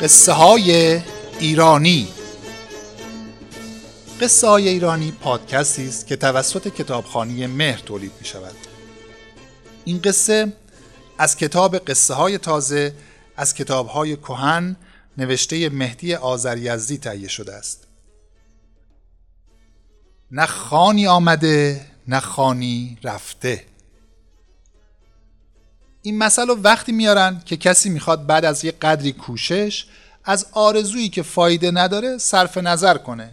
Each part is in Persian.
قصه های ایرانی. قصه های ایرانی پادکستی است که توسط کتابخانه مهر تولید می شود این قصه از کتاب قصه های تازه از کتاب های کهن نوشته مهدی آذریزدی تهیه شده است. نه خانی آمده نه خانی رفته. این مسئله وقتی میارن که کسی می‌خواد بعد از یه قدری کوشش از آرزویی که فایده نداره صرف نظر کنه.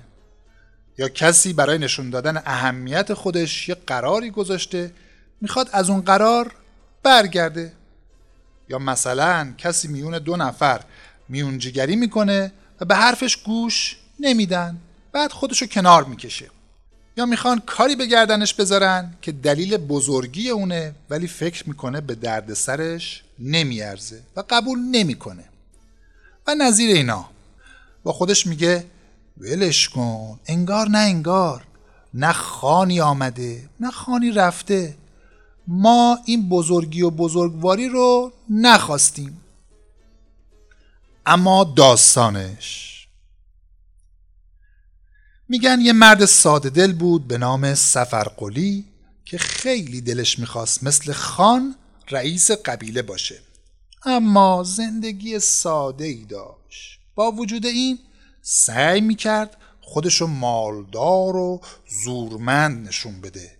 یا کسی برای نشون دادن اهمیت خودش یه قراری گذاشته می‌خواد از اون قرار برگرده. یا مثلا کسی میون دو نفر میونجیگری می‌کنه و به حرفش گوش نمیدن بعد خودشو کنار می‌کشه. یا می‌خوان کاری به گردنش بذارن که دلیل بزرگی اونه ولی فکر می‌کنه به درد سرش نمیارزه و قبول نمی‌کنه. و نظیر اینا. با خودش میگه ولش کن انگار نه انگار. نه خانی آمده نه خانی رفته. ما این بزرگی و بزرگواری رو نخواستیم. اما داستانش میگن یه مرد ساده دل بود به نام سفرقلی که خیلی دلش می‌خواست مثل خان رئیس قبیله باشه. اما زندگی ساده ای داشت. با وجود این سعی می‌کرد خودشو مالدار و زورمند نشون بده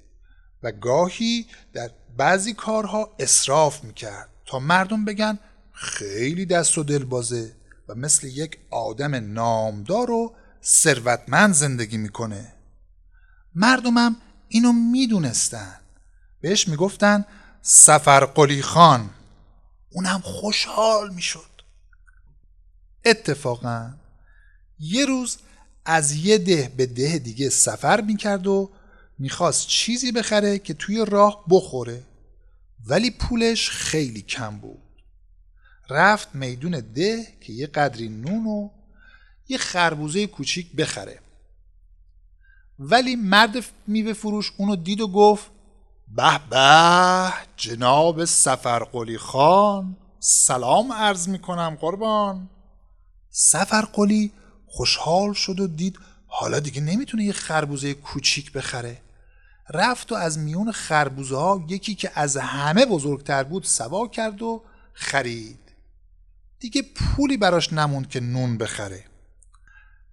و گاهی در بعضی کارها اصراف می‌کرد تا مردم بگن خیلی دست و دل بازه و مثل یک آدم نامدار و ثروتمند زندگی می‌کنه. مردمم اینو می‌دونستن. بهش می‌گفتن سفر قلی خان. اونم خوشحال می‌شد. اتفاقا یه روز از یه ده به ده دیگه سفر می‌کرد و می‌خواست چیزی بخره که توی راه بخوره ولی پولش خیلی کم بود. رفت میدون ده که یه قدری نون و یه خربوزه کوچیک بخره. ولی مرد میوه فروش اونو دید و گفت به به جناب سفرقلی خان سلام عرض می‌کنم قربان. سفرقلی خوشحال شد و دید حالا دیگه نمی‌تونه یه خربوزه کوچیک بخره. رفت و از میون خربوزه ها یکی که از همه بزرگتر بود سوا کرد و خرید. دیگه پولی براش نموند که نون بخره.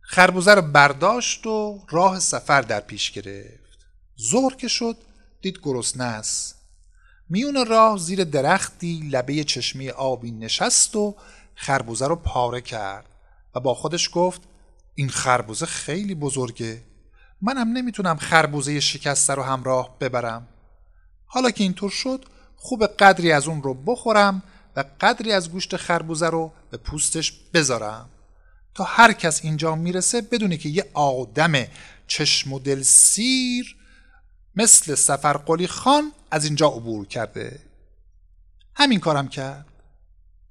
خربوزه رو برداشت و راه سفر در پیش گرفت. ظهر که شد دید گرسنه است. میون راه زیر درختی لبه چشمی آبی نشست و خربوزه رو پاره کرد و با خودش گفت این خربوزه خیلی بزرگه. منم نمی‌تونم خربوزه شکسته رو همراه ببرم. حالا که اینطور شد خوب قدری از اون رو بخورم و قدری از گوشت خربوزه رو به پوستش بذارم. تا هر کس اینجا می‌رسه بدونه که یه آدم چشم و دل سیر مثل سفرقلی خان از اینجا عبور کرده. همین کارم کرد.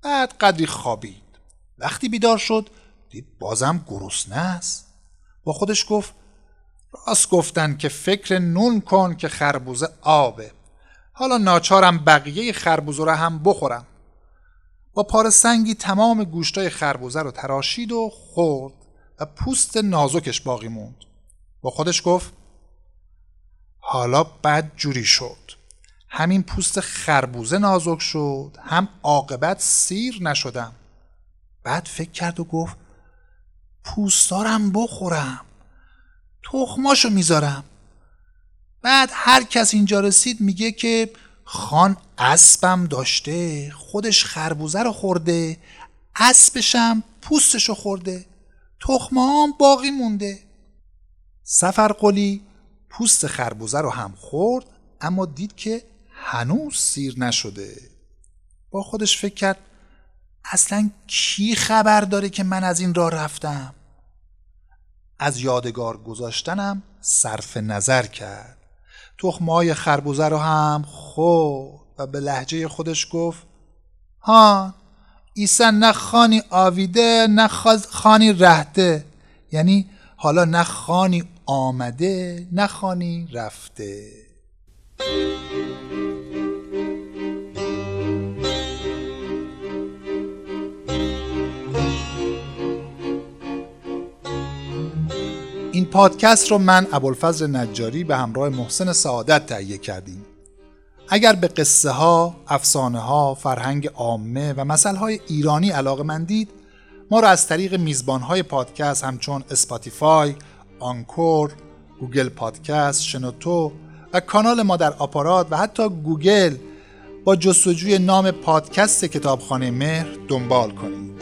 بعد قدری خوابید. وقتی بیدار شد دید بازم گرسنه است. با خودش گفت راست گفتن که فکر نون کن که خربوزه آبه. حالا ناچارم بقیه خربوزه رو هم بخورم. با پار سنگی تمام گوشتای خربوزه رو تراشید و خورد و پوست نازکش باقی موند. با خودش گفت حالا بد جوری شد. همین پوست خربوزه نازک شد هم عاقبت سیر نشدم. بعد فکر کرد و گفت پوستارم بخورم تخماشو می‌ذارم. بعد هر کس اینجا رسید میگه که خان اسبم داشته خودش خربوزه رو خورده اسبشم پوستش رو خورده تخمه هم باقی مونده. سفرقلی پوست خربوزه رو هم خورد اما دید که هنوز سیر نشده. با خودش فکر کرد اصلا کی خبر داره که من از این راه رفتم؟ از یادگار گذاشتنم صرف نظر کرد. تخمای خربوزه رو هم خورد و به لحجه خودش گفت ها ایسا نه خانی آویده نه خانی رهده. یعنی حالا نه خانی آمده نه خانی رفته. این پادکست رو من ابوالفضل نجاری به همراه محسن سعادت تهیه کردیم اگر به قصه ها، افسانه ها، فرهنگ عامه و های ایرانی علاقه مندید ما را از طریق میزبان های پادکست همچون Spotify، Anchor، Google Podcast، شنوتو و کانال ما در آپارات و حتی گوگل با جستجوی نام پادکست کتابخانه مهر دنبال کنید.